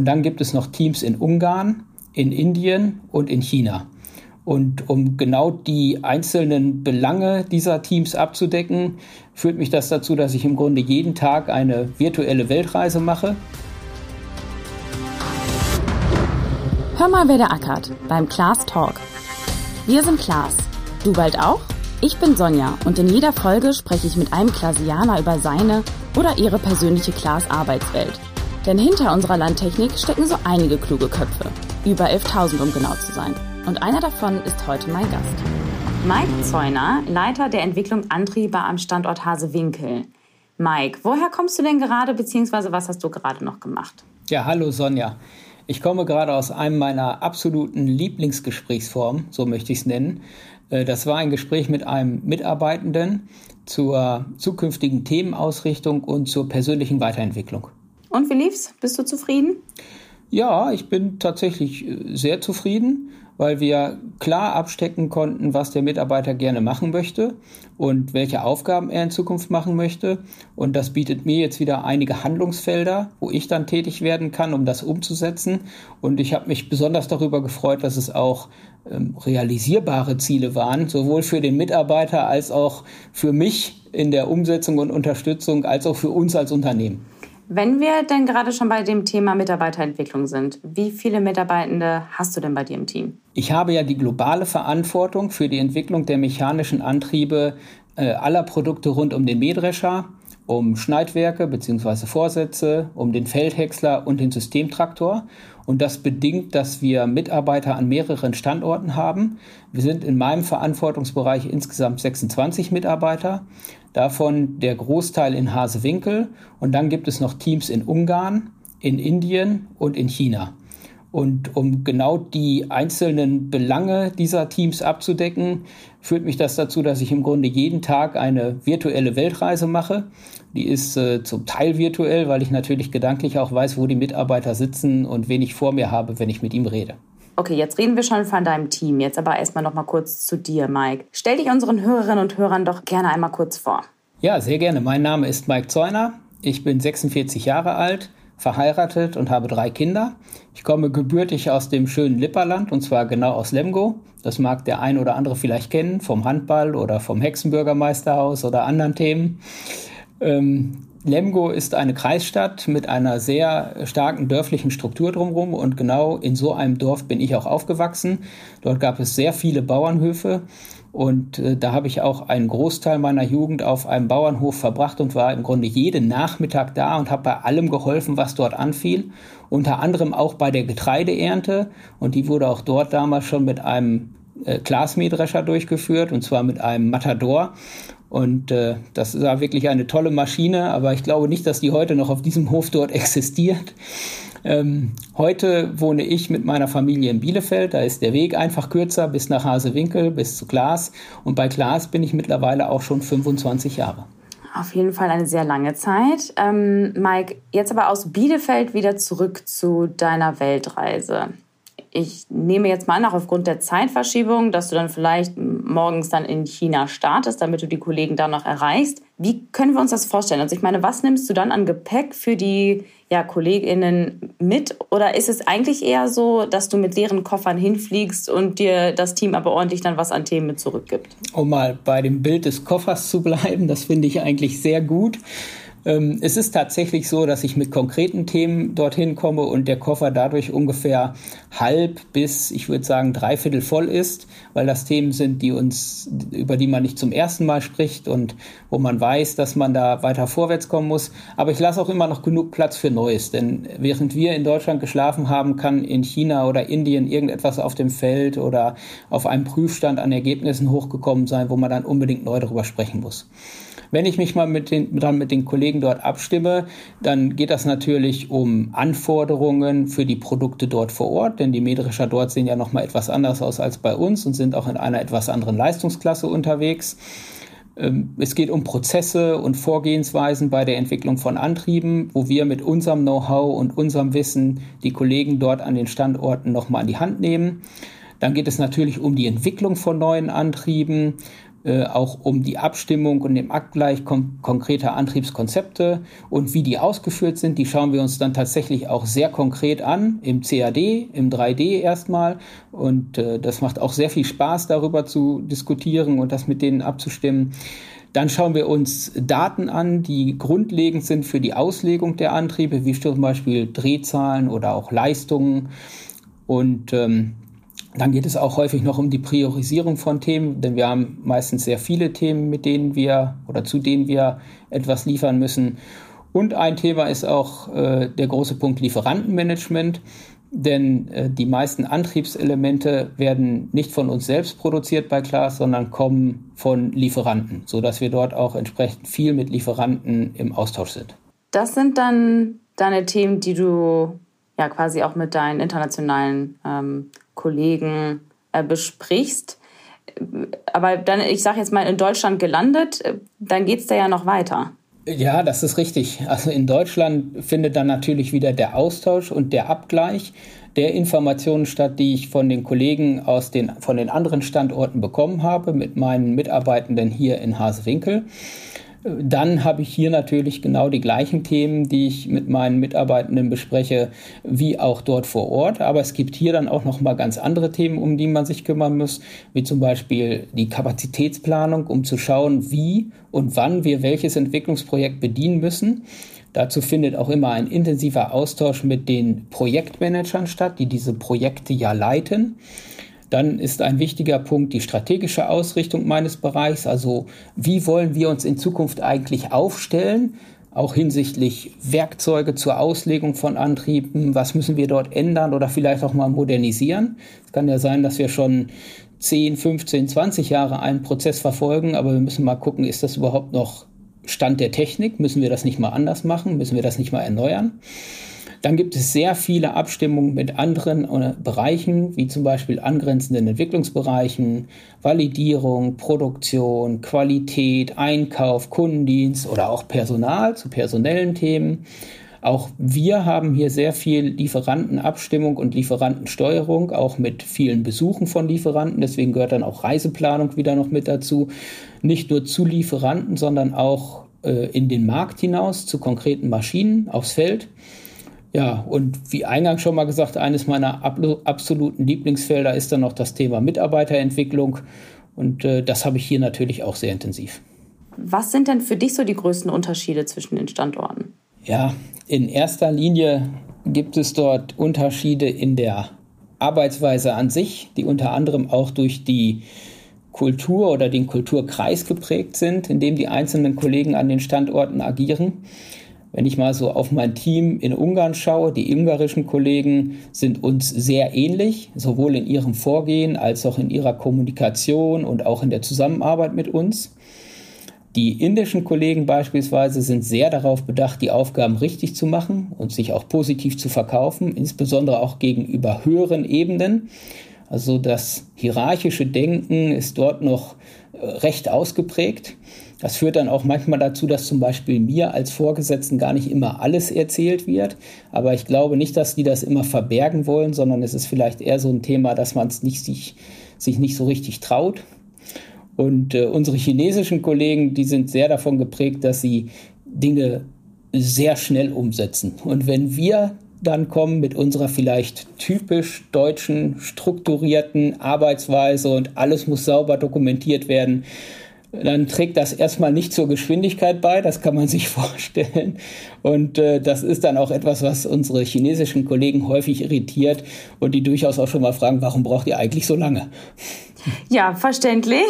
Und dann gibt es noch Teams in Ungarn, in Indien und in China. Und um genau die einzelnen Belange dieser Teams abzudecken, führt mich das dazu, dass ich im Grunde jeden Tag eine virtuelle Weltreise mache. Hör mal, wer der ackert beim Klaas Talk. Wir sind Klaas. Du bald auch? Ich bin Sonja und in jeder Folge spreche ich mit einem Klasianer über seine oder ihre persönliche Klaas Arbeitswelt. Denn hinter unserer Landtechnik stecken so einige kluge Köpfe. Über 11.000, um genau zu sein. Und einer davon ist heute mein Gast. Mike Zeuner, Leiter der Entwicklung Antriebe am Standort Hasewinkel. Mike, woher kommst du denn gerade, beziehungsweise was hast du gerade noch gemacht? Ja, hallo Sonja. Ich komme gerade aus einem meiner absoluten Lieblingsgesprächsformen, so möchte ich es nennen. Äh, das war ein Gespräch mit einem Mitarbeitenden zur zukünftigen Themenausrichtung und zur persönlichen Weiterentwicklung. Und wie lief's? Bist du zufrieden? Ja, ich bin tatsächlich äh, sehr zufrieden, weil wir klar abstecken konnten, was der Mitarbeiter gerne machen möchte und welche Aufgaben er in Zukunft machen möchte. Und das bietet mir jetzt wieder einige Handlungsfelder, wo ich dann tätig werden kann, um das umzusetzen. Und ich habe mich besonders darüber gefreut, dass es auch ähm, realisierbare Ziele waren, sowohl für den Mitarbeiter als auch für mich in der Umsetzung und Unterstützung, als auch für uns als Unternehmen. Wenn wir denn gerade schon bei dem Thema Mitarbeiterentwicklung sind, wie viele Mitarbeitende hast du denn bei dir im Team? Ich habe ja die globale Verantwortung für die Entwicklung der mechanischen Antriebe äh, aller Produkte rund um den Mähdrescher, um Schneidwerke bzw. Vorsätze, um den Feldhäcksler und den Systemtraktor. Und das bedingt, dass wir Mitarbeiter an mehreren Standorten haben. Wir sind in meinem Verantwortungsbereich insgesamt 26 Mitarbeiter, davon der Großteil in Hasewinkel. Und dann gibt es noch Teams in Ungarn, in Indien und in China. Und um genau die einzelnen Belange dieser Teams abzudecken, führt mich das dazu, dass ich im Grunde jeden Tag eine virtuelle Weltreise mache. Die ist äh, zum Teil virtuell, weil ich natürlich gedanklich auch weiß, wo die Mitarbeiter sitzen und wen ich vor mir habe, wenn ich mit ihm rede. Okay, jetzt reden wir schon von deinem Team. Jetzt aber erstmal noch mal kurz zu dir, Mike. Stell dich unseren Hörerinnen und Hörern doch gerne einmal kurz vor. Ja, sehr gerne. Mein Name ist Mike Zeuner. Ich bin 46 Jahre alt verheiratet und habe drei Kinder. Ich komme gebürtig aus dem schönen Lipperland und zwar genau aus Lemgo. Das mag der ein oder andere vielleicht kennen vom Handball oder vom Hexenbürgermeisterhaus oder anderen Themen. Ähm, Lemgo ist eine Kreisstadt mit einer sehr starken dörflichen Struktur drumherum und genau in so einem Dorf bin ich auch aufgewachsen. Dort gab es sehr viele Bauernhöfe und äh, da habe ich auch einen Großteil meiner Jugend auf einem Bauernhof verbracht und war im Grunde jeden Nachmittag da und habe bei allem geholfen, was dort anfiel. Unter anderem auch bei der Getreideernte. Und die wurde auch dort damals schon mit einem äh, Glasmähdrescher durchgeführt und zwar mit einem Matador. Und äh, das war wirklich eine tolle Maschine, aber ich glaube nicht, dass die heute noch auf diesem Hof dort existiert. Ähm, heute wohne ich mit meiner Familie in Bielefeld. Da ist der Weg einfach kürzer bis nach Hasewinkel, bis zu Glas. Und bei Glas bin ich mittlerweile auch schon 25 Jahre. Auf jeden Fall eine sehr lange Zeit. Ähm, Mike, jetzt aber aus Bielefeld wieder zurück zu deiner Weltreise ich nehme jetzt mal nach, aufgrund der Zeitverschiebung, dass du dann vielleicht morgens dann in China startest, damit du die Kollegen da noch erreichst. Wie können wir uns das vorstellen? Also ich meine, was nimmst du dann an Gepäck für die ja, KollegInnen mit? Oder ist es eigentlich eher so, dass du mit leeren Koffern hinfliegst und dir das Team aber ordentlich dann was an Themen mit zurückgibt? Um mal bei dem Bild des Koffers zu bleiben, das finde ich eigentlich sehr gut. Ähm, es ist tatsächlich so, dass ich mit konkreten Themen dorthin komme und der Koffer dadurch ungefähr halb bis, ich würde sagen, dreiviertel voll ist, weil das Themen sind, die uns, über die man nicht zum ersten Mal spricht und wo man weiß, dass man da weiter vorwärts kommen muss. Aber ich lasse auch immer noch genug Platz für Neues, denn während wir in Deutschland geschlafen haben, kann in China oder Indien irgendetwas auf dem Feld oder auf einem Prüfstand an Ergebnissen hochgekommen sein, wo man dann unbedingt neu darüber sprechen muss. Wenn ich mich mal mit den, dann mit den Kollegen dort abstimme, dann geht das natürlich um Anforderungen für die Produkte dort vor Ort, denn die Mähdrescher dort sehen ja nochmal etwas anders aus als bei uns und sind auch in einer etwas anderen Leistungsklasse unterwegs. Ähm, es geht um Prozesse und Vorgehensweisen bei der Entwicklung von Antrieben, wo wir mit unserem Know-how und unserem Wissen die Kollegen dort an den Standorten nochmal an die Hand nehmen. Dann geht es natürlich um die Entwicklung von neuen Antrieben, äh, auch um die Abstimmung und den Abgleich kon konkreter Antriebskonzepte und wie die ausgeführt sind. Die schauen wir uns dann tatsächlich auch sehr konkret an, im CAD, im 3D erstmal. Und äh, das macht auch sehr viel Spaß, darüber zu diskutieren und das mit denen abzustimmen. Dann schauen wir uns Daten an, die grundlegend sind für die Auslegung der Antriebe, wie zum Beispiel Drehzahlen oder auch Leistungen. Und ähm, dann geht es auch häufig noch um die Priorisierung von Themen, denn wir haben meistens sehr viele Themen, mit denen wir oder zu denen wir etwas liefern müssen. Und ein Thema ist auch äh, der große Punkt Lieferantenmanagement, denn äh, die meisten Antriebselemente werden nicht von uns selbst produziert bei Klaas, sondern kommen von Lieferanten, sodass wir dort auch entsprechend viel mit Lieferanten im Austausch sind. Das sind dann deine Themen, die du ja quasi auch mit deinen internationalen ähm, Kollegen äh, besprichst. Aber dann, ich sage jetzt mal, in Deutschland gelandet, dann geht es da ja noch weiter. Ja, das ist richtig. Also in Deutschland findet dann natürlich wieder der Austausch und der Abgleich der Informationen statt, die ich von den Kollegen aus den, von den anderen Standorten bekommen habe, mit meinen Mitarbeitenden hier in Hasewinkel. Dann habe ich hier natürlich genau die gleichen Themen, die ich mit meinen Mitarbeitenden bespreche, wie auch dort vor Ort. Aber es gibt hier dann auch noch mal ganz andere Themen, um die man sich kümmern muss, wie zum Beispiel die Kapazitätsplanung, um zu schauen, wie und wann wir welches Entwicklungsprojekt bedienen müssen. Dazu findet auch immer ein intensiver Austausch mit den Projektmanagern statt, die diese Projekte ja leiten. Dann ist ein wichtiger Punkt die strategische Ausrichtung meines Bereichs. Also wie wollen wir uns in Zukunft eigentlich aufstellen? Auch hinsichtlich Werkzeuge zur Auslegung von Antrieben. Was müssen wir dort ändern oder vielleicht auch mal modernisieren? Es kann ja sein, dass wir schon 10, 15, 20 Jahre einen Prozess verfolgen, aber wir müssen mal gucken, ist das überhaupt noch Stand der Technik? Müssen wir das nicht mal anders machen? Müssen wir das nicht mal erneuern? Dann gibt es sehr viele Abstimmungen mit anderen äh, Bereichen, wie zum Beispiel angrenzenden Entwicklungsbereichen, Validierung, Produktion, Qualität, Einkauf, Kundendienst oder auch Personal zu personellen Themen. Auch wir haben hier sehr viel Lieferantenabstimmung und Lieferantensteuerung, auch mit vielen Besuchen von Lieferanten. Deswegen gehört dann auch Reiseplanung wieder noch mit dazu. Nicht nur zu Lieferanten, sondern auch äh, in den Markt hinaus zu konkreten Maschinen aufs Feld. Ja, und wie eingangs schon mal gesagt, eines meiner absoluten Lieblingsfelder ist dann noch das Thema Mitarbeiterentwicklung. Und äh, das habe ich hier natürlich auch sehr intensiv. Was sind denn für dich so die größten Unterschiede zwischen den Standorten? Ja, in erster Linie gibt es dort Unterschiede in der Arbeitsweise an sich, die unter anderem auch durch die Kultur oder den Kulturkreis geprägt sind, in dem die einzelnen Kollegen an den Standorten agieren. Wenn ich mal so auf mein Team in Ungarn schaue, die ungarischen Kollegen sind uns sehr ähnlich, sowohl in ihrem Vorgehen als auch in ihrer Kommunikation und auch in der Zusammenarbeit mit uns. Die indischen Kollegen beispielsweise sind sehr darauf bedacht, die Aufgaben richtig zu machen und sich auch positiv zu verkaufen, insbesondere auch gegenüber höheren Ebenen. Also das hierarchische Denken ist dort noch äh, recht ausgeprägt. Das führt dann auch manchmal dazu, dass zum Beispiel mir als Vorgesetzten gar nicht immer alles erzählt wird. Aber ich glaube nicht, dass die das immer verbergen wollen, sondern es ist vielleicht eher so ein Thema, dass man es nicht sich, sich nicht so richtig traut. Und äh, unsere chinesischen Kollegen, die sind sehr davon geprägt, dass sie Dinge sehr schnell umsetzen. Und wenn wir dann kommen mit unserer vielleicht typisch deutschen, strukturierten Arbeitsweise und alles muss sauber dokumentiert werden, dann trägt das erstmal nicht zur Geschwindigkeit bei, das kann man sich vorstellen. Und äh, das ist dann auch etwas, was unsere chinesischen Kollegen häufig irritiert und die durchaus auch schon mal fragen, warum braucht ihr eigentlich so lange? Ja, verständlich.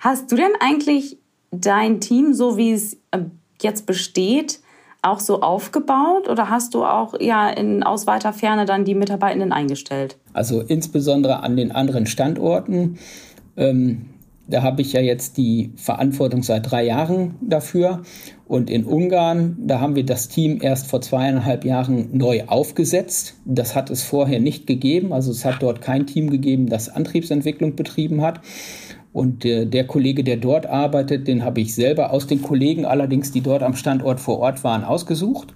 Hast du denn eigentlich dein Team, so wie es äh, jetzt besteht, auch so aufgebaut oder hast du auch ja in, aus weiter Ferne dann die Mitarbeitenden eingestellt? Also insbesondere an den anderen Standorten. Ähm, da habe ich ja jetzt die Verantwortung seit drei Jahren dafür. Und in Ungarn, da haben wir das Team erst vor zweieinhalb Jahren neu aufgesetzt. Das hat es vorher nicht gegeben. Also es hat dort kein Team gegeben, das Antriebsentwicklung betrieben hat. Und der, der Kollege, der dort arbeitet, den habe ich selber aus den Kollegen allerdings, die dort am Standort vor Ort waren, ausgesucht.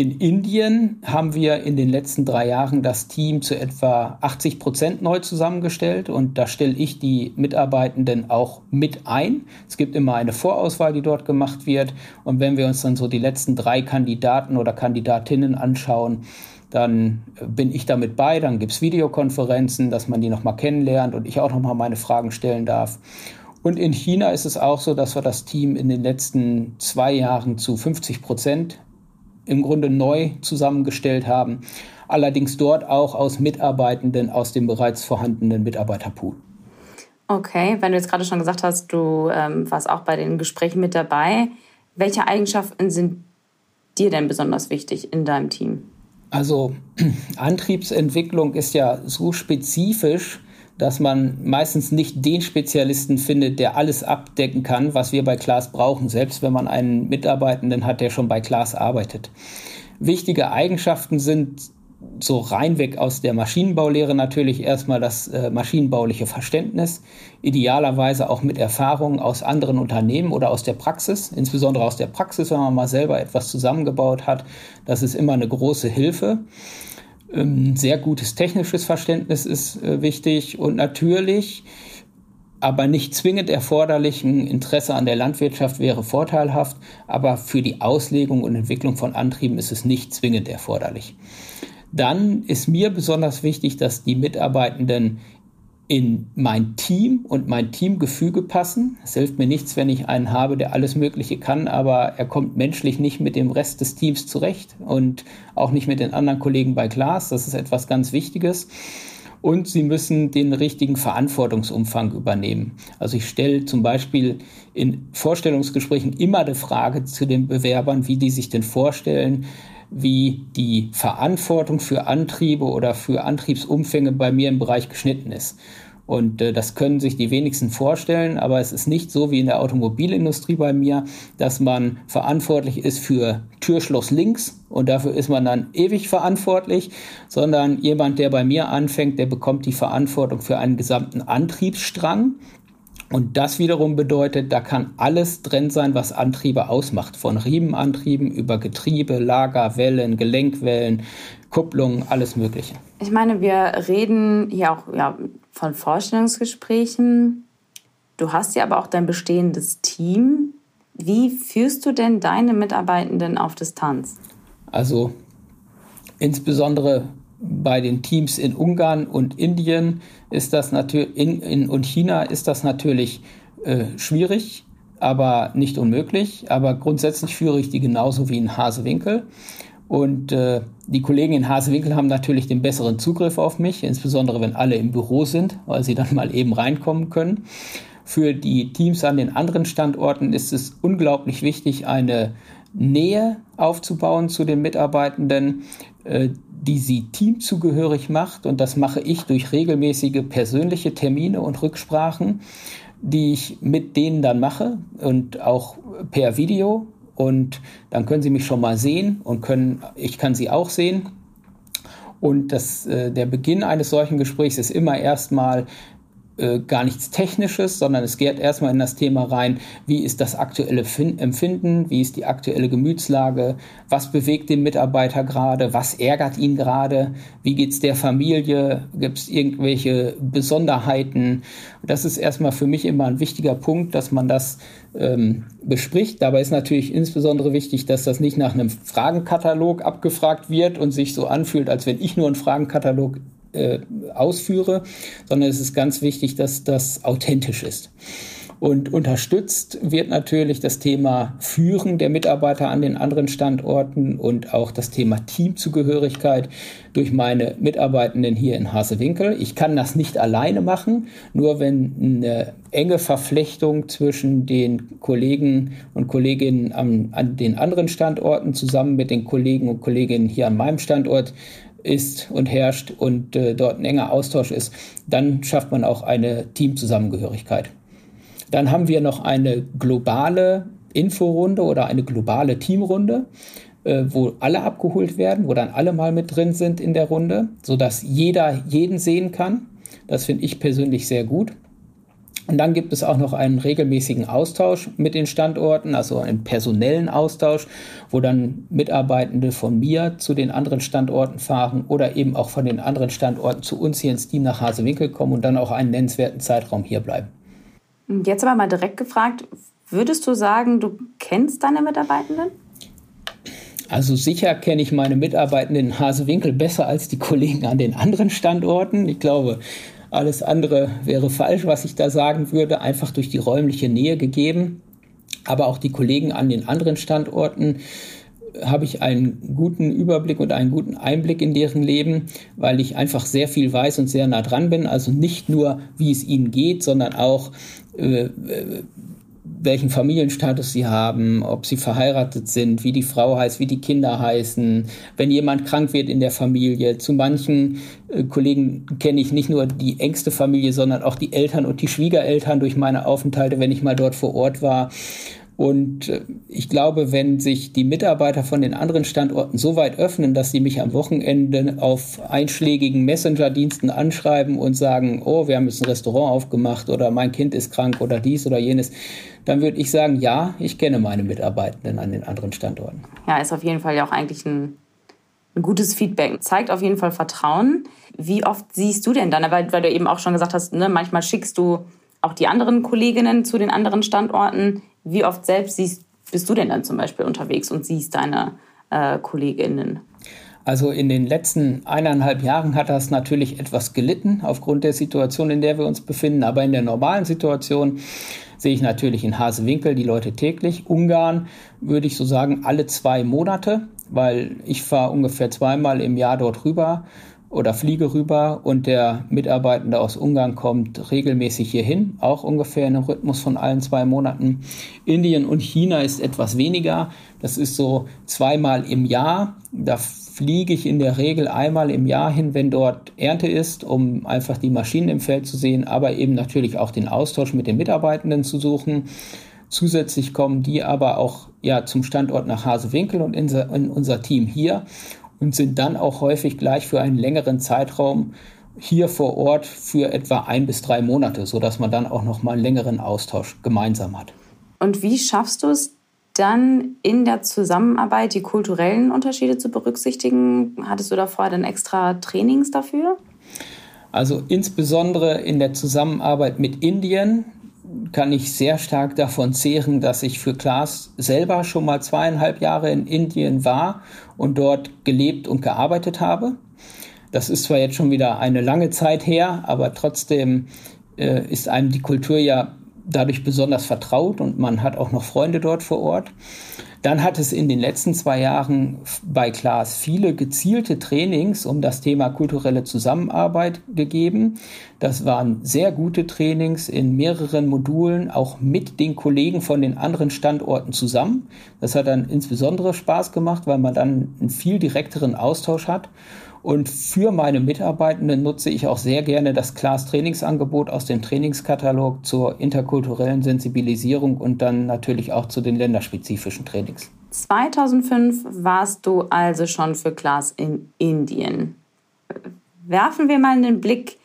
In Indien haben wir in den letzten drei Jahren das Team zu etwa 80 Prozent neu zusammengestellt und da stelle ich die Mitarbeitenden auch mit ein. Es gibt immer eine Vorauswahl, die dort gemacht wird und wenn wir uns dann so die letzten drei Kandidaten oder Kandidatinnen anschauen, dann bin ich damit bei, dann gibt es Videokonferenzen, dass man die nochmal kennenlernt und ich auch nochmal meine Fragen stellen darf. Und in China ist es auch so, dass wir das Team in den letzten zwei Jahren zu 50 Prozent im Grunde neu zusammengestellt haben. Allerdings dort auch aus Mitarbeitenden aus dem bereits vorhandenen Mitarbeiterpool. Okay, wenn du jetzt gerade schon gesagt hast, du ähm, warst auch bei den Gesprächen mit dabei. Welche Eigenschaften sind dir denn besonders wichtig in deinem Team? Also Antriebsentwicklung ist ja so spezifisch, dass man meistens nicht den Spezialisten findet, der alles abdecken kann, was wir bei Klaas brauchen, selbst wenn man einen Mitarbeitenden hat, der schon bei Klaas arbeitet. Wichtige Eigenschaften sind so reinweg aus der Maschinenbaulehre natürlich erstmal das äh, maschinenbauliche Verständnis, idealerweise auch mit Erfahrungen aus anderen Unternehmen oder aus der Praxis, insbesondere aus der Praxis, wenn man mal selber etwas zusammengebaut hat. Das ist immer eine große Hilfe. Ähm, sehr gutes technisches Verständnis ist äh, wichtig und natürlich, aber nicht zwingend erforderlich, ein Interesse an der Landwirtschaft wäre vorteilhaft, aber für die Auslegung und Entwicklung von Antrieben ist es nicht zwingend erforderlich. Dann ist mir besonders wichtig, dass die Mitarbeitenden in mein Team und mein Teamgefüge passen. Es hilft mir nichts, wenn ich einen habe, der alles Mögliche kann, aber er kommt menschlich nicht mit dem Rest des Teams zurecht und auch nicht mit den anderen Kollegen bei Glas. Das ist etwas ganz Wichtiges. Und sie müssen den richtigen Verantwortungsumfang übernehmen. Also ich stelle zum Beispiel in Vorstellungsgesprächen immer die Frage zu den Bewerbern, wie die sich denn vorstellen, wie die Verantwortung für Antriebe oder für Antriebsumfänge bei mir im Bereich geschnitten ist. Und äh, das können sich die wenigsten vorstellen, aber es ist nicht so wie in der Automobilindustrie bei mir, dass man verantwortlich ist für Türschloss links und dafür ist man dann ewig verantwortlich, sondern jemand, der bei mir anfängt, der bekommt die Verantwortung für einen gesamten Antriebsstrang und das wiederum bedeutet, da kann alles drin sein, was Antriebe ausmacht. Von Riemenantrieben über Getriebe, Lager, Wellen, Gelenkwellen, Kupplungen, alles Mögliche. Ich meine, wir reden hier auch ja, von Vorstellungsgesprächen. Du hast ja aber auch dein bestehendes Team. Wie führst du denn deine Mitarbeitenden auf Distanz? Also insbesondere bei den Teams in Ungarn und Indien ist das natürlich in, in, und China ist das natürlich äh, schwierig, aber nicht unmöglich. Aber grundsätzlich führe ich die genauso wie in Hasewinkel. Und äh, die Kollegen in Hasewinkel haben natürlich den besseren Zugriff auf mich, insbesondere wenn alle im Büro sind, weil sie dann mal eben reinkommen können. Für die Teams an den anderen Standorten ist es unglaublich wichtig, eine Nähe aufzubauen zu den Mitarbeitenden, äh, die sie teamzugehörig macht. Und das mache ich durch regelmäßige persönliche Termine und Rücksprachen, die ich mit denen dann mache und auch per Video. Und dann können sie mich schon mal sehen und können, ich kann sie auch sehen. Und das, äh, der Beginn eines solchen Gesprächs ist immer erstmal äh, gar nichts Technisches, sondern es geht erstmal in das Thema rein, wie ist das aktuelle Empfinden, wie ist die aktuelle Gemütslage, was bewegt den Mitarbeiter gerade, was ärgert ihn gerade, wie geht es der Familie, gibt es irgendwelche Besonderheiten. Das ist erstmal für mich immer ein wichtiger Punkt, dass man das ähm, bespricht. Dabei ist natürlich insbesondere wichtig, dass das nicht nach einem Fragenkatalog abgefragt wird und sich so anfühlt, als wenn ich nur einen Fragenkatalog äh, ausführe, sondern es ist ganz wichtig, dass das authentisch ist. Und unterstützt wird natürlich das Thema Führen der Mitarbeiter an den anderen Standorten und auch das Thema Teamzugehörigkeit durch meine Mitarbeitenden hier in Hasewinkel. Ich kann das nicht alleine machen, nur wenn eine enge Verflechtung zwischen den Kollegen und Kolleginnen an, an den anderen Standorten zusammen mit den Kollegen und Kolleginnen hier an meinem Standort ist und herrscht und äh, dort ein enger Austausch ist, dann schafft man auch eine Teamzusammengehörigkeit. Dann haben wir noch eine globale Inforunde oder eine globale Teamrunde, äh, wo alle abgeholt werden, wo dann alle mal mit drin sind in der Runde, sodass jeder jeden sehen kann. Das finde ich persönlich sehr gut. Und dann gibt es auch noch einen regelmäßigen Austausch mit den Standorten, also einen personellen Austausch, wo dann Mitarbeitende von mir zu den anderen Standorten fahren oder eben auch von den anderen Standorten zu uns hier ins Team nach Hasewinkel kommen und dann auch einen nennenswerten Zeitraum hier bleiben. Jetzt aber mal direkt gefragt, würdest du sagen, du kennst deine Mitarbeitenden? Also sicher kenne ich meine Mitarbeitenden in Hasewinkel besser als die Kollegen an den anderen Standorten. Ich glaube, alles andere wäre falsch, was ich da sagen würde, einfach durch die räumliche Nähe gegeben. Aber auch die Kollegen an den anderen Standorten habe ich einen guten Überblick und einen guten Einblick in deren Leben, weil ich einfach sehr viel weiß und sehr nah dran bin. Also nicht nur, wie es ihnen geht, sondern auch, äh, welchen Familienstatus sie haben, ob sie verheiratet sind, wie die Frau heißt, wie die Kinder heißen, wenn jemand krank wird in der Familie. Zu manchen äh, Kollegen kenne ich nicht nur die engste Familie, sondern auch die Eltern und die Schwiegereltern durch meine Aufenthalte, wenn ich mal dort vor Ort war. Und äh, ich glaube, wenn sich die Mitarbeiter von den anderen Standorten so weit öffnen, dass sie mich am Wochenende auf einschlägigen Messenger-Diensten anschreiben und sagen, oh, wir haben jetzt ein Restaurant aufgemacht oder mein Kind ist krank oder dies oder jenes, dann würde ich sagen, ja, ich kenne meine Mitarbeitenden an den anderen Standorten. Ja, ist auf jeden Fall ja auch eigentlich ein, ein gutes Feedback. Zeigt auf jeden Fall Vertrauen. Wie oft siehst du denn dann, weil, weil du eben auch schon gesagt hast, ne, manchmal schickst du auch die anderen Kolleginnen zu den anderen Standorten. Wie oft selbst siehst, bist du denn dann zum Beispiel unterwegs und siehst deine äh, Kolleginnen? Also in den letzten eineinhalb Jahren hat das natürlich etwas gelitten aufgrund der Situation, in der wir uns befinden. Aber in der normalen Situation sehe ich natürlich in Hasewinkel die Leute täglich. Ungarn würde ich so sagen alle zwei Monate, weil ich fahre ungefähr zweimal im Jahr dort rüber oder fliege rüber und der Mitarbeitende aus Ungarn kommt regelmäßig hierhin, auch ungefähr in einem Rhythmus von allen zwei Monaten. Indien und China ist etwas weniger. Das ist so zweimal im Jahr. Da fliege ich in der Regel einmal im Jahr hin, wenn dort Ernte ist, um einfach die Maschinen im Feld zu sehen, aber eben natürlich auch den Austausch mit den Mitarbeitenden zu suchen. Zusätzlich kommen die aber auch ja zum Standort nach Hasewinkel und in, in unser Team hier und sind dann auch häufig gleich für einen längeren Zeitraum hier vor Ort für etwa ein bis drei Monate, sodass man dann auch noch mal einen längeren Austausch gemeinsam hat. Und wie schaffst du es dann in der Zusammenarbeit die kulturellen Unterschiede zu berücksichtigen? Hattest du da vorher dann extra Trainings dafür? Also insbesondere in der Zusammenarbeit mit Indien kann ich sehr stark davon zehren, dass ich für Klaas selber schon mal zweieinhalb Jahre in Indien war und dort gelebt und gearbeitet habe. Das ist zwar jetzt schon wieder eine lange Zeit her, aber trotzdem äh, ist einem die Kultur ja dadurch besonders vertraut und man hat auch noch Freunde dort vor Ort. Dann hat es in den letzten zwei Jahren bei Klaas viele gezielte Trainings um das Thema kulturelle Zusammenarbeit gegeben. Das waren sehr gute Trainings in mehreren Modulen, auch mit den Kollegen von den anderen Standorten zusammen. Das hat dann insbesondere Spaß gemacht, weil man dann einen viel direkteren Austausch hat. Und für meine Mitarbeitenden nutze ich auch sehr gerne das Class Trainingsangebot aus dem Trainingskatalog zur interkulturellen Sensibilisierung und dann natürlich auch zu den länderspezifischen Trainings. 2005 warst du also schon für Class in Indien. Werfen wir mal einen Blick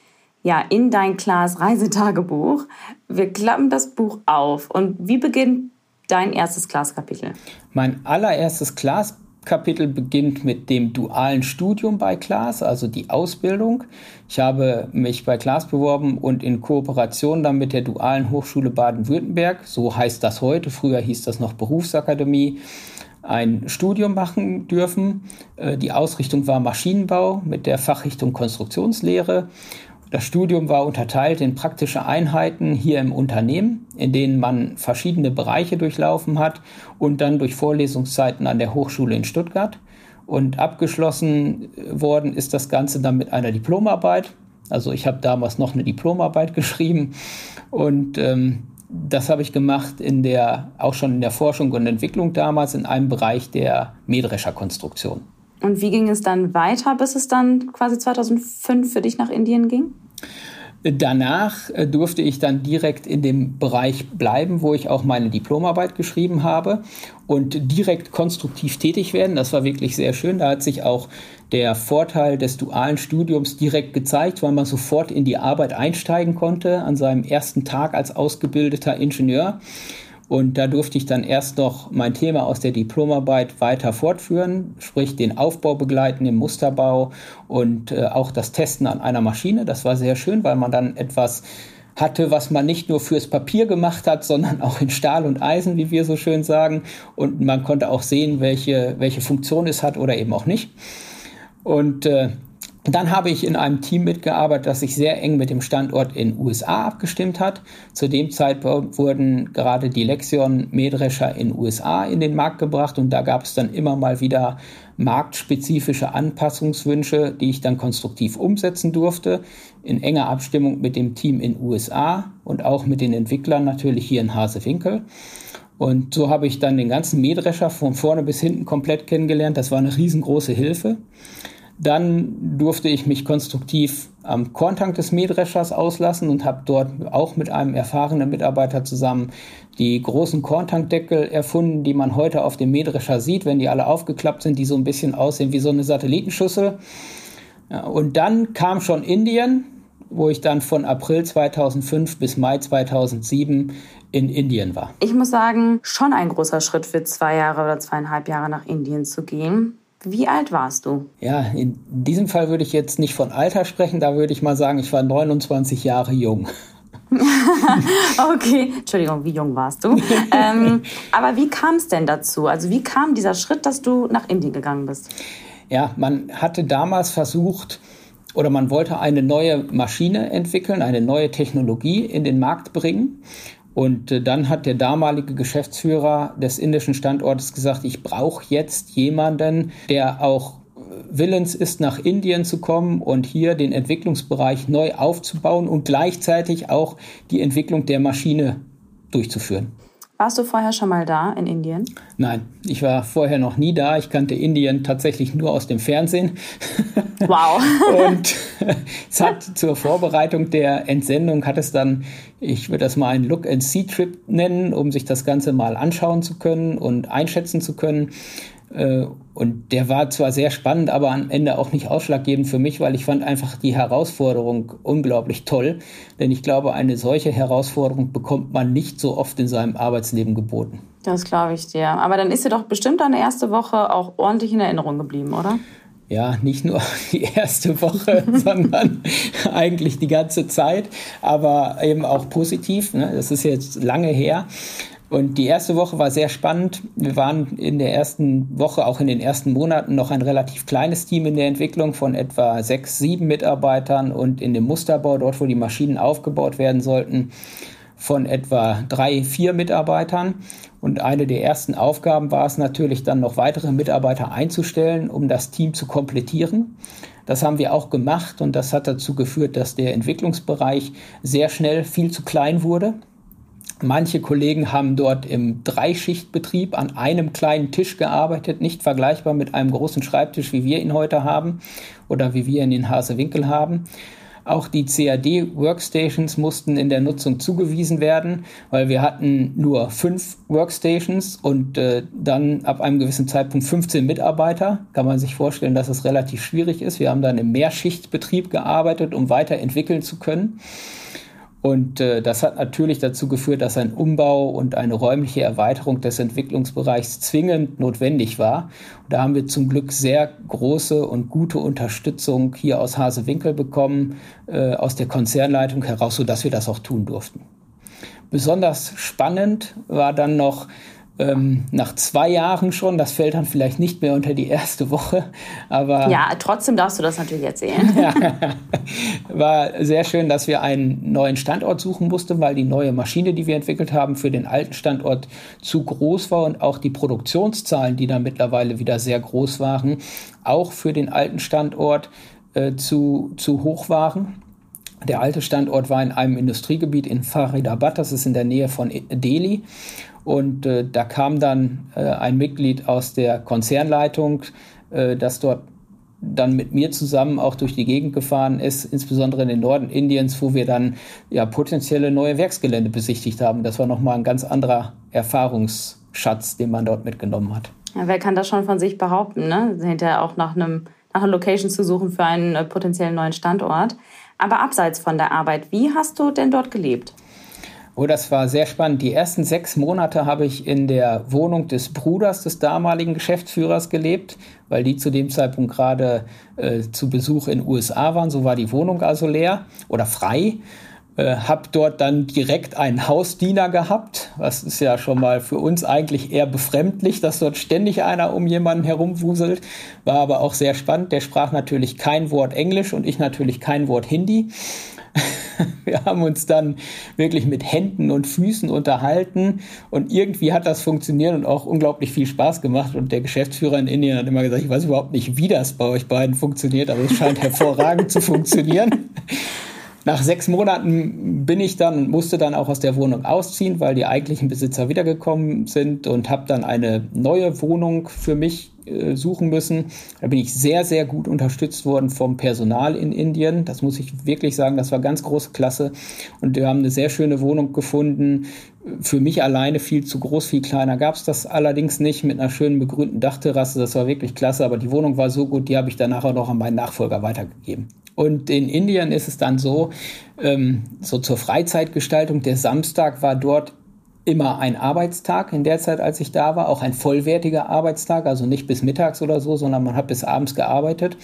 ja, in dein Class Reisetagebuch. Wir klappen das Buch auf. Und wie beginnt dein erstes Class-Kapitel? Mein allererstes Class Kapitel beginnt mit dem dualen Studium bei Klaas, also die Ausbildung. Ich habe mich bei Klaas beworben und in Kooperation dann mit der Dualen Hochschule Baden-Württemberg, so heißt das heute, früher hieß das noch Berufsakademie, ein Studium machen dürfen. Äh, die Ausrichtung war Maschinenbau mit der Fachrichtung Konstruktionslehre. Das Studium war unterteilt in praktische Einheiten hier im Unternehmen, in denen man verschiedene Bereiche durchlaufen hat und dann durch Vorlesungszeiten an der Hochschule in Stuttgart. Und abgeschlossen worden ist das Ganze dann mit einer Diplomarbeit. Also ich habe damals noch eine Diplomarbeit geschrieben und ähm, das habe ich gemacht in der, auch schon in der Forschung und Entwicklung damals in einem Bereich der Mähdrescherkonstruktion. Und wie ging es dann weiter, bis es dann quasi 2005 für dich nach Indien ging? Danach äh, durfte ich dann direkt in dem Bereich bleiben, wo ich auch meine Diplomarbeit geschrieben habe und direkt konstruktiv tätig werden. Das war wirklich sehr schön. Da hat sich auch der Vorteil des dualen Studiums direkt gezeigt, weil man sofort in die Arbeit einsteigen konnte an seinem ersten Tag als ausgebildeter Ingenieur. Und da durfte ich dann erst noch mein Thema aus der Diplomarbeit weiter fortführen, sprich den Aufbau begleiten im Musterbau und äh, auch das Testen an einer Maschine. Das war sehr schön, weil man dann etwas hatte, was man nicht nur fürs Papier gemacht hat, sondern auch in Stahl und Eisen, wie wir so schön sagen. Und man konnte auch sehen, welche, welche Funktion es hat oder eben auch nicht. Und äh, dann habe ich in einem Team mitgearbeitet, das sich sehr eng mit dem Standort in USA abgestimmt hat. Zu dem Zeitpunkt wurden gerade die Lexion Mähdrescher in USA in den Markt gebracht und da gab es dann immer mal wieder marktspezifische Anpassungswünsche, die ich dann konstruktiv umsetzen durfte, in enger Abstimmung mit dem Team in USA und auch mit den Entwicklern natürlich hier in Hasewinkel. Und so habe ich dann den ganzen Mähdrescher von vorne bis hinten komplett kennengelernt. Das war eine riesengroße Hilfe. Dann durfte ich mich konstruktiv am Korntank des Mähdreschers auslassen und habe dort auch mit einem erfahrenen Mitarbeiter zusammen die großen Korntankdeckel erfunden, die man heute auf dem Mähdrescher sieht, wenn die alle aufgeklappt sind, die so ein bisschen aussehen wie so eine Satellitenschüssel. und dann kam schon Indien, wo ich dann von April 2005 bis Mai 2007 in Indien war. Ich muss sagen, schon ein großer Schritt für zwei Jahre oder zweieinhalb Jahre nach Indien zu gehen. Wie alt warst du? Ja, in diesem Fall würde ich jetzt nicht von Alter sprechen, da würde ich mal sagen, ich war 29 Jahre jung. okay, Entschuldigung, wie jung warst du? ähm, aber wie kam es denn dazu? Also wie kam dieser Schritt, dass du nach Indien gegangen bist? Ja, man hatte damals versucht, oder man wollte eine neue Maschine entwickeln, eine neue Technologie in den Markt bringen. Und äh, dann hat der damalige Geschäftsführer des indischen Standortes gesagt, ich brauche jetzt jemanden, der auch willens ist, nach Indien zu kommen und hier den Entwicklungsbereich neu aufzubauen und gleichzeitig auch die Entwicklung der Maschine durchzuführen. Warst du vorher schon mal da in Indien? Nein, ich war vorher noch nie da. Ich kannte Indien tatsächlich nur aus dem Fernsehen. Wow. und es hat zur Vorbereitung der Entsendung hat es dann, ich würde das mal einen Look-and-See-Trip nennen, um sich das Ganze mal anschauen zu können und einschätzen zu können. Äh, und der war zwar sehr spannend, aber am Ende auch nicht ausschlaggebend für mich, weil ich fand einfach die Herausforderung unglaublich toll. Denn ich glaube, eine solche Herausforderung bekommt man nicht so oft in seinem Arbeitsleben geboten. Das glaube ich dir. Aber dann ist dir doch bestimmt deine erste Woche auch ordentlich in Erinnerung geblieben, oder? Ja, nicht nur die erste Woche, sondern eigentlich die ganze Zeit, aber eben auch positiv. Ne? Das ist jetzt lange her. Und die erste Woche war sehr spannend. Wir waren in der ersten Woche, auch in den ersten Monaten, noch ein relativ kleines Team in der Entwicklung von etwa sechs, sieben Mitarbeitern und in dem Musterbau, dort wo die Maschinen aufgebaut werden sollten, von etwa drei, vier Mitarbeitern. Und eine der ersten Aufgaben war es natürlich dann noch weitere Mitarbeiter einzustellen, um das Team zu komplettieren. Das haben wir auch gemacht und das hat dazu geführt, dass der Entwicklungsbereich sehr schnell viel zu klein wurde. Manche Kollegen haben dort im Dreischichtbetrieb an einem kleinen Tisch gearbeitet, nicht vergleichbar mit einem großen Schreibtisch, wie wir ihn heute haben oder wie wir ihn in Hasewinkel haben. Auch die CAD-Workstations mussten in der Nutzung zugewiesen werden, weil wir hatten nur fünf Workstations und äh, dann ab einem gewissen Zeitpunkt 15 Mitarbeiter. Kann man sich vorstellen, dass es relativ schwierig ist. Wir haben dann im Mehrschichtbetrieb gearbeitet, um weiterentwickeln zu können. Und äh, das hat natürlich dazu geführt, dass ein Umbau und eine räumliche Erweiterung des Entwicklungsbereichs zwingend notwendig war. Und da haben wir zum Glück sehr große und gute Unterstützung hier aus Hasewinkel bekommen, äh, aus der Konzernleitung heraus, sodass wir das auch tun durften. Besonders spannend war dann noch ähm, nach zwei Jahren schon, das fällt dann vielleicht nicht mehr unter die erste Woche, aber. Ja, trotzdem darfst du das natürlich erzählen. ja, war sehr schön, dass wir einen neuen Standort suchen mussten, weil die neue Maschine, die wir entwickelt haben, für den alten Standort zu groß war und auch die Produktionszahlen, die da mittlerweile wieder sehr groß waren, auch für den alten Standort äh, zu, zu hoch waren. Der alte Standort war in einem Industriegebiet in Faridabad, das ist in der Nähe von Delhi. Und äh, da kam dann äh, ein Mitglied aus der Konzernleitung, äh, das dort dann mit mir zusammen auch durch die Gegend gefahren ist, insbesondere in den Norden Indiens, wo wir dann ja potenzielle neue Werksgelände besichtigt haben. Das war nochmal ein ganz anderer Erfahrungsschatz, den man dort mitgenommen hat. Ja, wer kann das schon von sich behaupten, ne? hinterher auch nach einem nach einer Location zu suchen für einen äh, potenziellen neuen Standort. Aber abseits von der Arbeit, wie hast du denn dort gelebt? Oh, das war sehr spannend. Die ersten sechs Monate habe ich in der Wohnung des Bruders des damaligen Geschäftsführers gelebt, weil die zu dem Zeitpunkt gerade äh, zu Besuch in den USA waren. So war die Wohnung also leer oder frei. Äh, habe dort dann direkt einen Hausdiener gehabt. Das ist ja schon mal für uns eigentlich eher befremdlich, dass dort ständig einer um jemanden herumwuselt. War aber auch sehr spannend. Der sprach natürlich kein Wort Englisch und ich natürlich kein Wort Hindi. Wir haben uns dann wirklich mit Händen und Füßen unterhalten und irgendwie hat das funktioniert und auch unglaublich viel Spaß gemacht. Und der Geschäftsführer in Indien hat immer gesagt, ich weiß überhaupt nicht, wie das bei euch beiden funktioniert, aber es scheint hervorragend zu funktionieren. Nach sechs Monaten bin ich dann, musste dann auch aus der Wohnung ausziehen, weil die eigentlichen Besitzer wiedergekommen sind und habe dann eine neue Wohnung für mich äh, suchen müssen. Da bin ich sehr, sehr gut unterstützt worden vom Personal in Indien. Das muss ich wirklich sagen, das war ganz große Klasse. Und wir haben eine sehr schöne Wohnung gefunden. Für mich alleine viel zu groß, viel kleiner gab es das allerdings nicht mit einer schönen begrünten Dachterrasse. Das war wirklich klasse, aber die Wohnung war so gut, die habe ich dann nachher noch an meinen Nachfolger weitergegeben. Und in Indien ist es dann so, ähm, so zur Freizeitgestaltung, der Samstag war dort immer ein Arbeitstag in der Zeit, als ich da war, auch ein vollwertiger Arbeitstag, also nicht bis mittags oder so, sondern man hat bis abends gearbeitet.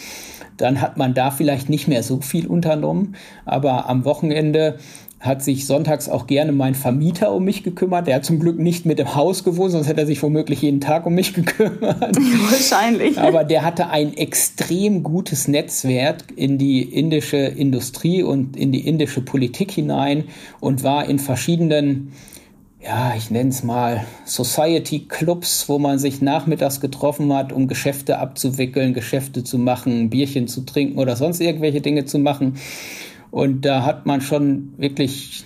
Dann hat man da vielleicht nicht mehr so viel unternommen, aber am Wochenende hat sich sonntags auch gerne mein Vermieter um mich gekümmert. Der hat zum Glück nicht mit im Haus gewohnt, sonst hätte er sich womöglich jeden Tag um mich gekümmert. Wahrscheinlich. Aber der hatte ein extrem gutes Netzwerk in die indische Industrie und in die indische Politik hinein und war in verschiedenen ja, ich nenne es mal Society Clubs, wo man sich nachmittags getroffen hat, um Geschäfte abzuwickeln, Geschäfte zu machen, Bierchen zu trinken oder sonst irgendwelche Dinge zu machen. Und da hat man schon wirklich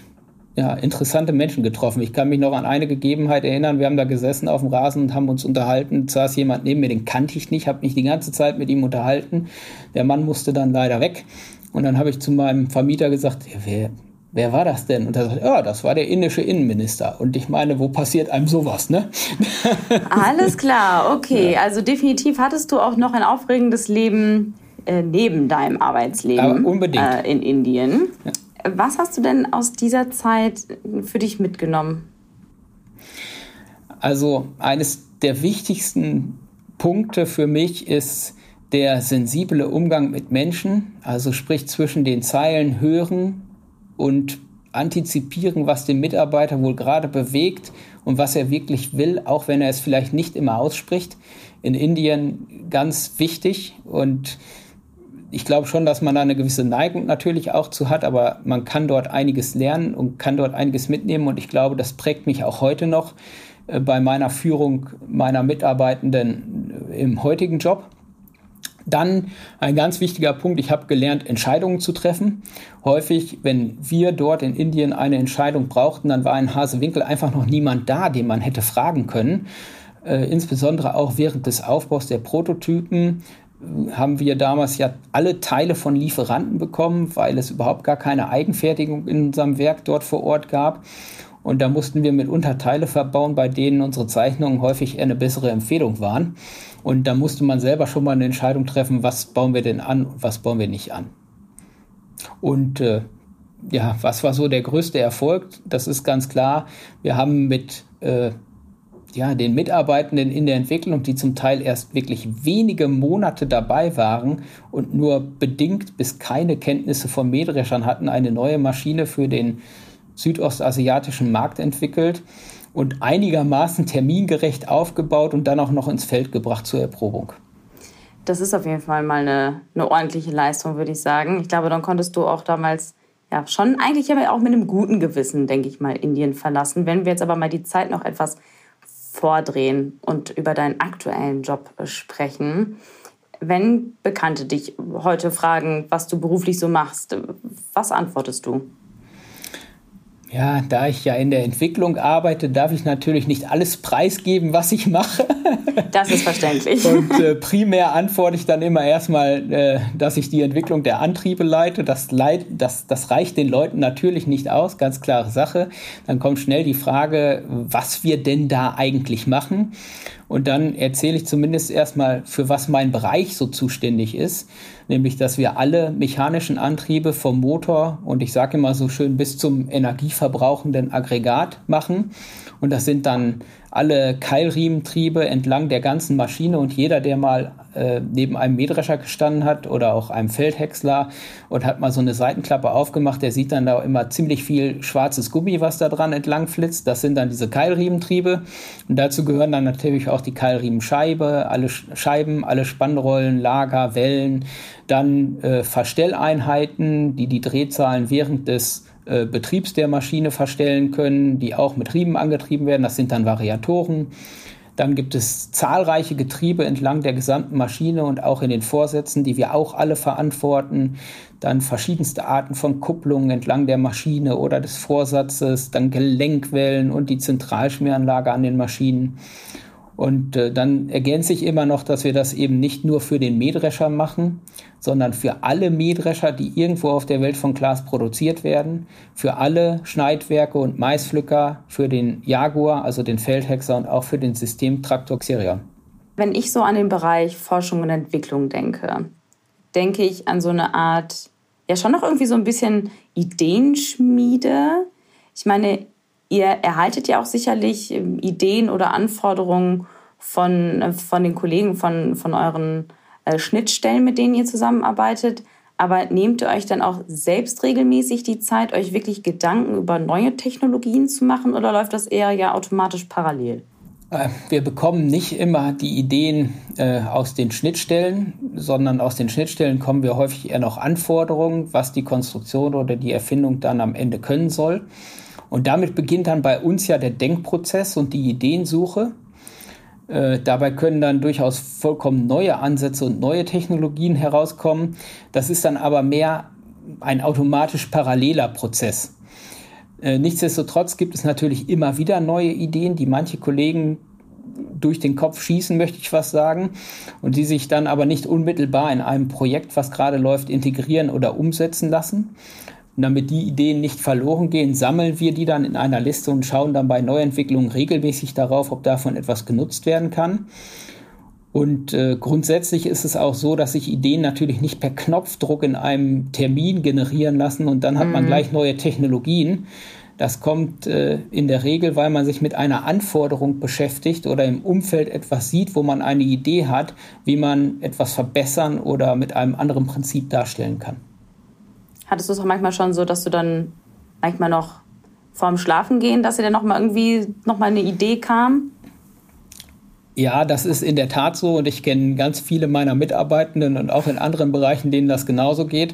ja, interessante Menschen getroffen. Ich kann mich noch an eine Gegebenheit erinnern. Wir haben da gesessen auf dem Rasen und haben uns unterhalten. Saß jemand neben mir, den kannte ich nicht, habe mich die ganze Zeit mit ihm unterhalten. Der Mann musste dann leider weg. Und dann habe ich zu meinem Vermieter gesagt, wer, wer war das denn? Und er sagt, ja, das war der indische Innenminister. Und ich meine, wo passiert einem sowas, ne? Alles klar, okay. Also definitiv hattest du auch noch ein aufregendes Leben äh, neben deinem Arbeitsleben unbedingt. Äh, in Indien. Ja. Was hast du denn aus dieser Zeit für dich mitgenommen? Also eines der wichtigsten Punkte für mich ist der sensible Umgang mit Menschen, also sprich zwischen den Zeilen hören, und antizipieren, was den Mitarbeiter wohl gerade bewegt und was er wirklich will, auch wenn er es vielleicht nicht immer ausspricht. In Indien ganz wichtig und ich glaube schon, dass man da eine gewisse Neigung natürlich auch zu hat, aber man kann dort einiges lernen und kann dort einiges mitnehmen und ich glaube, das prägt mich auch heute noch äh, bei meiner Führung meiner Mitarbeitenden im heutigen Job. Dann ein ganz wichtiger Punkt, ich habe gelernt, Entscheidungen zu treffen. Häufig, wenn wir dort in Indien eine Entscheidung brauchten, dann war in Hasewinkel einfach noch niemand da, den man hätte fragen können. Äh, insbesondere auch während des Aufbaus der Prototypen äh, haben wir damals ja alle Teile von Lieferanten bekommen, weil es überhaupt gar keine Eigenfertigung in unserem Werk dort vor Ort gab. Und da mussten wir mitunter Teile verbauen, bei denen unsere Zeichnungen häufig eher eine bessere Empfehlung waren. Und da musste man selber schon mal eine Entscheidung treffen, was bauen wir denn an und was bauen wir nicht an. Und äh, ja, was war so der größte Erfolg? Das ist ganz klar. Wir haben mit äh, ja, den Mitarbeitenden in der Entwicklung, die zum Teil erst wirklich wenige Monate dabei waren und nur bedingt bis keine Kenntnisse von Mähdreschern hatten, eine neue Maschine für den südostasiatischen Markt entwickelt und einigermaßen termingerecht aufgebaut und dann auch noch ins Feld gebracht zur Erprobung. Das ist auf jeden Fall mal eine, eine ordentliche Leistung, würde ich sagen. Ich glaube, dann konntest du auch damals ja schon eigentlich aber auch mit einem guten Gewissen, denke ich mal, Indien verlassen. Wenn wir jetzt aber mal die Zeit noch etwas vordrehen und über deinen aktuellen Job sprechen. Wenn Bekannte dich heute fragen, was du beruflich so machst, was antwortest du? Ja, da ich ja in der Entwicklung arbeite, darf ich natürlich nicht alles preisgeben, was ich mache. Das ist verständlich. Und äh, primär antworte ich dann immer erstmal, äh, dass ich die Entwicklung der Antriebe leite. Das, leit, das, das reicht den Leuten natürlich nicht aus, ganz klare Sache. Dann kommt schnell die Frage, was wir denn da eigentlich machen. Und dann erzähle ich zumindest erstmal, für was mein Bereich so zuständig ist. Nämlich, dass wir alle mechanischen Antriebe vom Motor und ich sage immer so schön bis zum energieverbrauchenden Aggregat machen. Und das sind dann alle Keilriementriebe entlang der ganzen Maschine und jeder, der mal äh, neben einem Mähdrescher gestanden hat oder auch einem Feldhäcksler und hat mal so eine Seitenklappe aufgemacht, der sieht dann da immer ziemlich viel schwarzes Gummi, was da dran entlang flitzt. Das sind dann diese Keilriementriebe und dazu gehören dann natürlich auch die Keilriemenscheibe, alle Scheiben, alle Spannrollen, Lager, Wellen, dann äh, Verstelleinheiten, die die Drehzahlen während des äh, Betriebs der Maschine verstellen können, die auch mit Riemen angetrieben werden. Das sind dann Variatoren. Dann gibt es zahlreiche Getriebe entlang der gesamten Maschine und auch in den Vorsätzen, die wir auch alle verantworten. Dann verschiedenste Arten von Kupplungen entlang der Maschine oder des Vorsatzes, dann Gelenkwellen und die Zentralschmieranlage an den Maschinen. Und äh, dann ergänze ich immer noch, dass wir das eben nicht nur für den Mähdrescher machen, sondern für alle Mähdrescher, die irgendwo auf der Welt von Glas produziert werden, für alle Schneidwerke und Maispflücker, für den Jaguar, also den Feldhexer und auch für den Systemtraktor Xerion. Wenn ich so an den Bereich Forschung und Entwicklung denke, denke ich an so eine Art, ja schon noch irgendwie so ein bisschen Ideenschmiede. Ich meine, Ihr erhaltet ja auch sicherlich ähm, Ideen oder Anforderungen von, äh, von den Kollegen, von, von euren äh, Schnittstellen, mit denen ihr zusammenarbeitet. Aber nehmt ihr euch dann auch selbst regelmäßig die Zeit, euch wirklich Gedanken über neue Technologien zu machen oder läuft das eher ja automatisch parallel? Äh, wir bekommen nicht immer die Ideen äh, aus den Schnittstellen, sondern aus den Schnittstellen kommen wir häufig eher noch Anforderungen, was die Konstruktion oder die Erfindung dann am Ende können soll. Und damit beginnt dann bei uns ja der Denkprozess und die Ideensuche. Äh, dabei können dann durchaus vollkommen neue Ansätze und neue Technologien herauskommen. Das ist dann aber mehr ein automatisch paralleler Prozess. Äh, nichtsdestotrotz gibt es natürlich immer wieder neue Ideen, die manche Kollegen durch den Kopf schießen, möchte ich was sagen, und die sich dann aber nicht unmittelbar in einem Projekt, was gerade läuft, integrieren oder umsetzen lassen. Und damit die Ideen nicht verloren gehen, sammeln wir die dann in einer Liste und schauen dann bei Neuentwicklungen regelmäßig darauf, ob davon etwas genutzt werden kann. Und äh, grundsätzlich ist es auch so, dass sich Ideen natürlich nicht per Knopfdruck in einem Termin generieren lassen und dann hat mhm. man gleich neue Technologien. Das kommt äh, in der Regel, weil man sich mit einer Anforderung beschäftigt oder im Umfeld etwas sieht, wo man eine Idee hat, wie man etwas verbessern oder mit einem anderen Prinzip darstellen kann. Hattest du es auch manchmal schon so, dass du dann manchmal noch vorm Schlafen gehen, dass dir dann noch mal irgendwie noch mal eine Idee kam? Ja, das ist in der Tat so und ich kenne ganz viele meiner Mitarbeitenden und auch in anderen Bereichen, denen das genauso geht.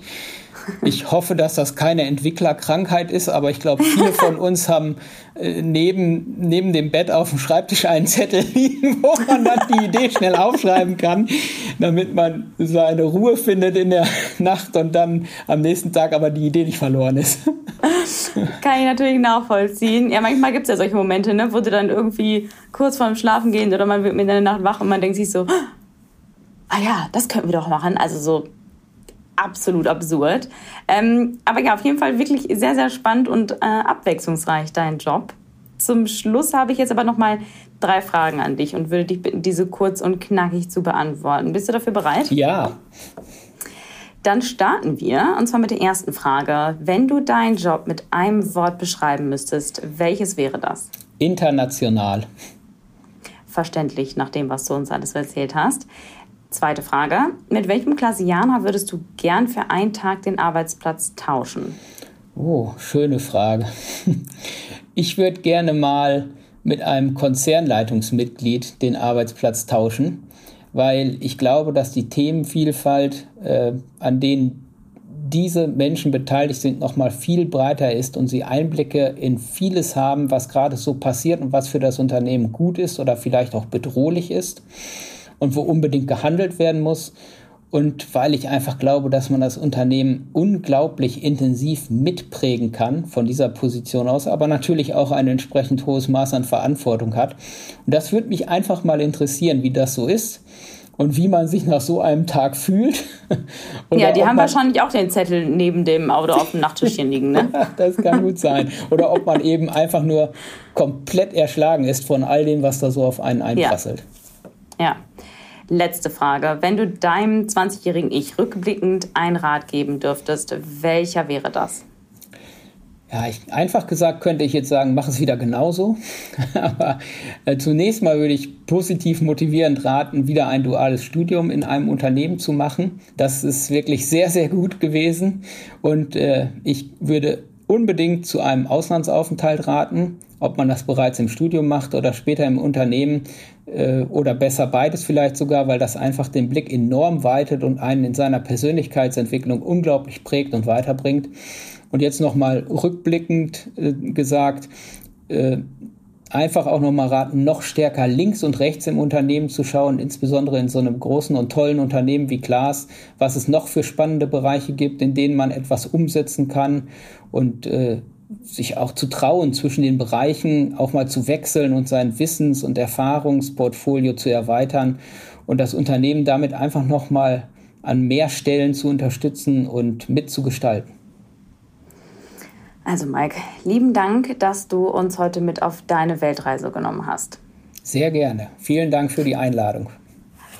Ich hoffe, dass das keine Entwicklerkrankheit ist, aber ich glaube, viele von uns haben äh, neben, neben dem Bett auf dem Schreibtisch einen Zettel liegen, wo man dann die Idee schnell aufschreiben kann, damit man seine Ruhe findet in der Nacht und dann am nächsten Tag aber die Idee nicht verloren ist. Kann ich natürlich nachvollziehen. Ja, manchmal gibt es ja solche Momente, ne, wo du dann irgendwie kurz vorm Schlafen gehen oder man wird mit in der Nacht wach und man denkt sich so, ah ja, das könnten wir doch machen. Also so absolut absurd. Ähm, aber ja, auf jeden Fall wirklich sehr, sehr spannend und äh, abwechslungsreich dein Job. Zum Schluss habe ich jetzt aber noch mal drei Fragen an dich und würde dich bitten, diese kurz und knackig zu beantworten. Bist du dafür bereit? Ja. Dann starten wir und zwar mit der ersten Frage. Wenn du deinen Job mit einem Wort beschreiben müsstest, welches wäre das? International. Verständlich nach dem, was du uns alles erzählt hast. Zweite Frage. Mit welchem Klassianer würdest du gern für einen Tag den Arbeitsplatz tauschen? Oh, schöne Frage. Ich würde gerne mal mit einem Konzernleitungsmitglied den Arbeitsplatz tauschen, weil ich glaube, dass die Themenvielfalt, äh, an denen diese Menschen beteiligt sind, noch mal viel breiter ist und sie Einblicke in vieles haben, was gerade so passiert und was für das Unternehmen gut ist oder vielleicht auch bedrohlich ist und wo unbedingt gehandelt werden muss. und weil ich einfach glaube, dass man das Unternehmen unglaublich intensiv mitprägen kann von dieser Position aus, aber natürlich auch ein entsprechend hohes Maß an Verantwortung hat. Und das würde mich einfach mal interessieren, wie das so ist und wie man sich nach so einem Tag fühlt. ja, die haben wahrscheinlich auch den Zettel neben dem Auto auf dem Nachttischchen liegen, ne? das kann gut sein. Oder ob man eben einfach nur komplett erschlagen ist von all dem, was da so auf einen einprasselt. ja. ja. Letzte Frage. Wenn du deinem 20-jährigen Ich rückblickend einen Rat geben dürftest, welcher wäre das? Ja, ich, einfach gesagt könnte ich jetzt sagen, mach es wieder genauso. Aber äh, zunächst mal würde ich positiv motivierend raten, wieder ein duales Studium in einem Unternehmen zu machen. Das ist wirklich sehr, sehr gut gewesen. Und äh, ich würde unbedingt zu einem Auslandsaufenthalt raten, ob man das bereits im Studium macht oder später im Unternehmen oder besser beides vielleicht sogar, weil das einfach den Blick enorm weitet und einen in seiner Persönlichkeitsentwicklung unglaublich prägt und weiterbringt. Und jetzt nochmal rückblickend äh, gesagt, äh, einfach auch nochmal raten, noch stärker links und rechts im Unternehmen zu schauen, insbesondere in so einem großen und tollen Unternehmen wie Klaas, was es noch für spannende Bereiche gibt, in denen man etwas umsetzen kann und äh, sich auch zu trauen, zwischen den Bereichen auch mal zu wechseln und sein Wissens- und Erfahrungsportfolio zu erweitern und das Unternehmen damit einfach nochmal an mehr Stellen zu unterstützen und mitzugestalten. Also Mike, lieben Dank, dass du uns heute mit auf deine Weltreise genommen hast. Sehr gerne. Vielen Dank für die Einladung.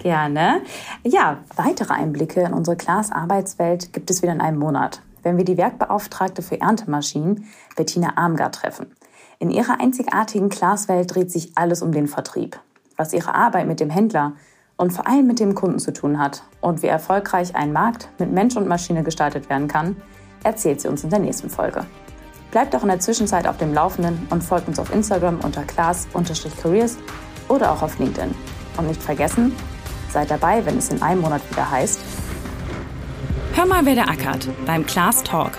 Gerne. Ja, weitere Einblicke in unsere Glas-Arbeitswelt gibt es wieder in einem Monat wenn wir die Werkbeauftragte für Erntemaschinen, Bettina Armgard, treffen. In ihrer einzigartigen Glaswelt dreht sich alles um den Vertrieb, was ihre Arbeit mit dem Händler und vor allem mit dem Kunden zu tun hat und wie erfolgreich ein Markt mit Mensch und Maschine gestaltet werden kann, erzählt sie uns in der nächsten Folge. Bleibt auch in der Zwischenzeit auf dem Laufenden und folgt uns auf Instagram unter class-careers oder auch auf LinkedIn. Und nicht vergessen, seid dabei, wenn es in einem Monat wieder heißt, Hör mal, wer der ackert beim Class Talk.